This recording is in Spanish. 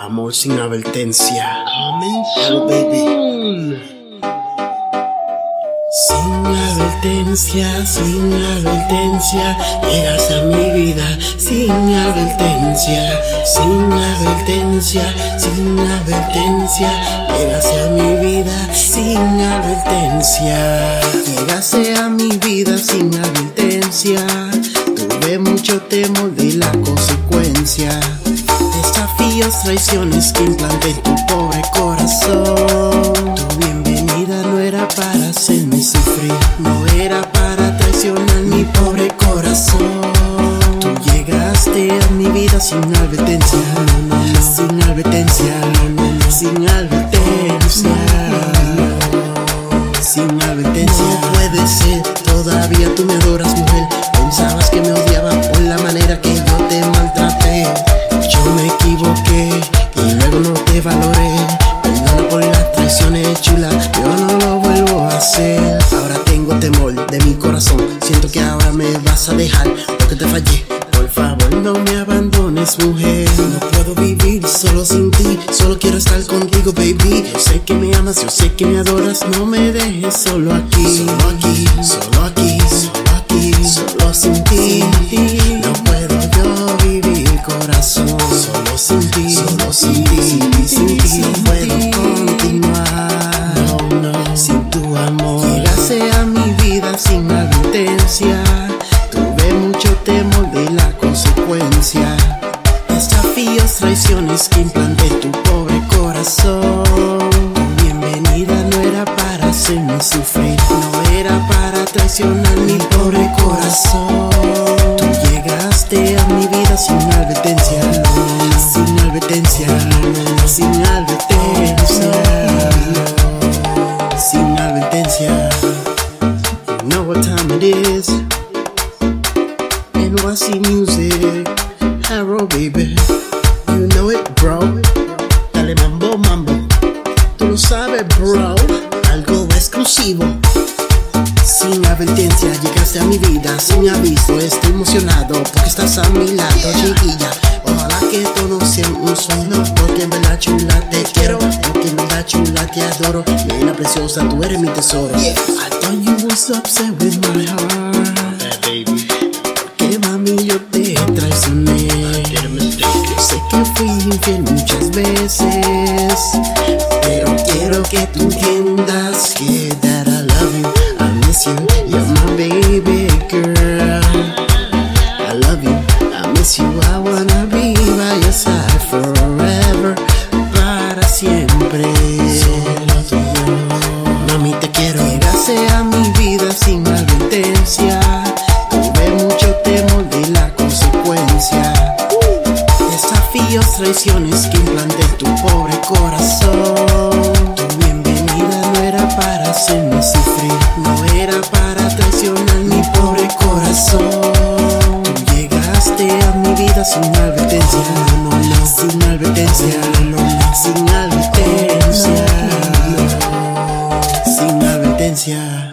Amor sin advertencia. Coming baby. Sin advertencia, sin advertencia, llegas a mi vida. Sin advertencia, sin advertencia, sin advertencia, llegas a mi vida. Sin advertencia, llegaste a mi vida sin advertencia. Tuve mucho temor de la consecuencia. Desafíos, traiciones que implanté en tu pobre corazón. Tu bienvenida no era para hacerme sufrir, no era para traicionar mi pobre corazón. Tú llegaste a mi vida sin advertencia, sin advertencia, no, sin advertencia. Corazón, siento que ahora me vas a dejar. Porque te fallé, por favor no me abandones mujer. No puedo vivir solo sin ti, solo quiero estar contigo baby. Yo sé que me amas, yo sé que me adoras, no me dejes solo aquí. Solo aquí, solo aquí, solo aquí, solo sin ti. No puedo yo vivir corazón. Solo sin ti, solo sin ti, sin ti No puedo continuar, no, no, sin tu amor. Llegaste a vida sin advertencia. Tuve mucho temor de la consecuencia. Desafíos, traiciones que implanté tu pobre corazón. Tu bienvenida no era para hacerme sufrir No era para traicionar mi pobre corazón. Tú llegaste a mi vida sin advertencia what time it is NYC Music, Harrow baby. You know it, bro. Dale mambo, mambo. Tú lo sabes, bro. Algo exclusivo. Sin advertencia llegaste a mi vida, sin aviso. Estoy emocionado porque estás a mi lado, chiquilla. Ojalá que todo no sea un sueño, porque en verdad chula te quiero, porque en verdad chula te adoro. Nena preciosa, tú eres mi tesoro. Thought you was upset with my heart. That baby. Que mami yo te traicioné. Yo sé que fui infiel muchas veces Pero quiero que tú entiendas que ilusiones que implanté tu pobre corazón. Tu bienvenida no era para hacerme sufrir, no era para traicionar mi pobre corazón. Tú llegaste a mi vida sin advertencia, no, sin advertencia, no, sin advertencia, sin advertencia.